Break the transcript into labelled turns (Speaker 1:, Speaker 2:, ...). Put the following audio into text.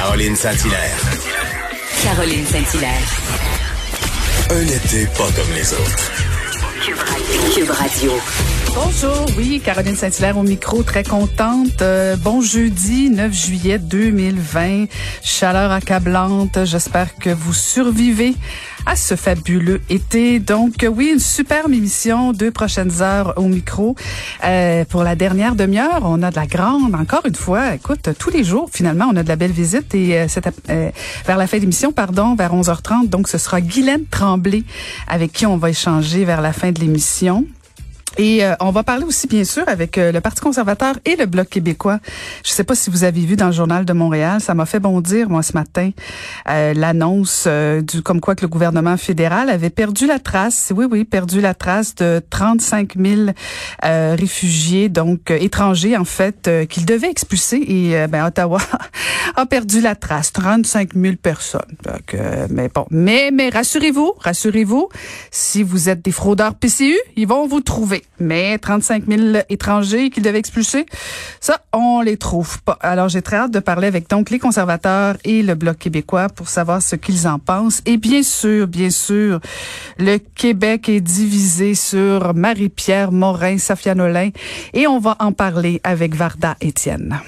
Speaker 1: Caroline Saint-Hilaire.
Speaker 2: Caroline Saint-Hilaire.
Speaker 1: Un été pas comme les autres.
Speaker 2: Cube Radio.
Speaker 3: Bonjour, oui, Caroline Saint-Hilaire au micro, très contente. Euh, bon jeudi 9 juillet 2020, chaleur accablante. J'espère que vous survivez à ce fabuleux été. Donc oui, une superbe émission, deux prochaines heures au micro. Euh, pour la dernière demi-heure, on a de la grande, encore une fois, écoute, tous les jours, finalement, on a de la belle visite et euh, euh, vers la fin de l'émission, pardon, vers 11h30, donc ce sera Guylaine Tremblay avec qui on va échanger vers la fin de l'émission. Et euh, on va parler aussi, bien sûr, avec euh, le Parti conservateur et le Bloc québécois. Je ne sais pas si vous avez vu dans le Journal de Montréal, ça m'a fait bondir, moi, ce matin, euh, l'annonce euh, du comme quoi que le gouvernement fédéral avait perdu la trace, oui, oui, perdu la trace de 35 000 euh, réfugiés, donc euh, étrangers, en fait, qu'il devait expulser. Et ben, Ottawa a perdu la trace, 35 000 personnes. Donc, mais bon, mais, mais rassurez-vous, rassurez-vous, si vous êtes des fraudeurs PCU, ils vont vous trouver. Mais 35 000 étrangers qu'ils devaient expulser, ça, on les trouve pas. Alors, j'ai très hâte de parler avec donc les conservateurs et le Bloc québécois pour savoir ce qu'ils en pensent. Et bien sûr, bien sûr, le Québec est divisé sur Marie-Pierre Morin, Safia Nolin, et on va en parler avec Varda Étienne.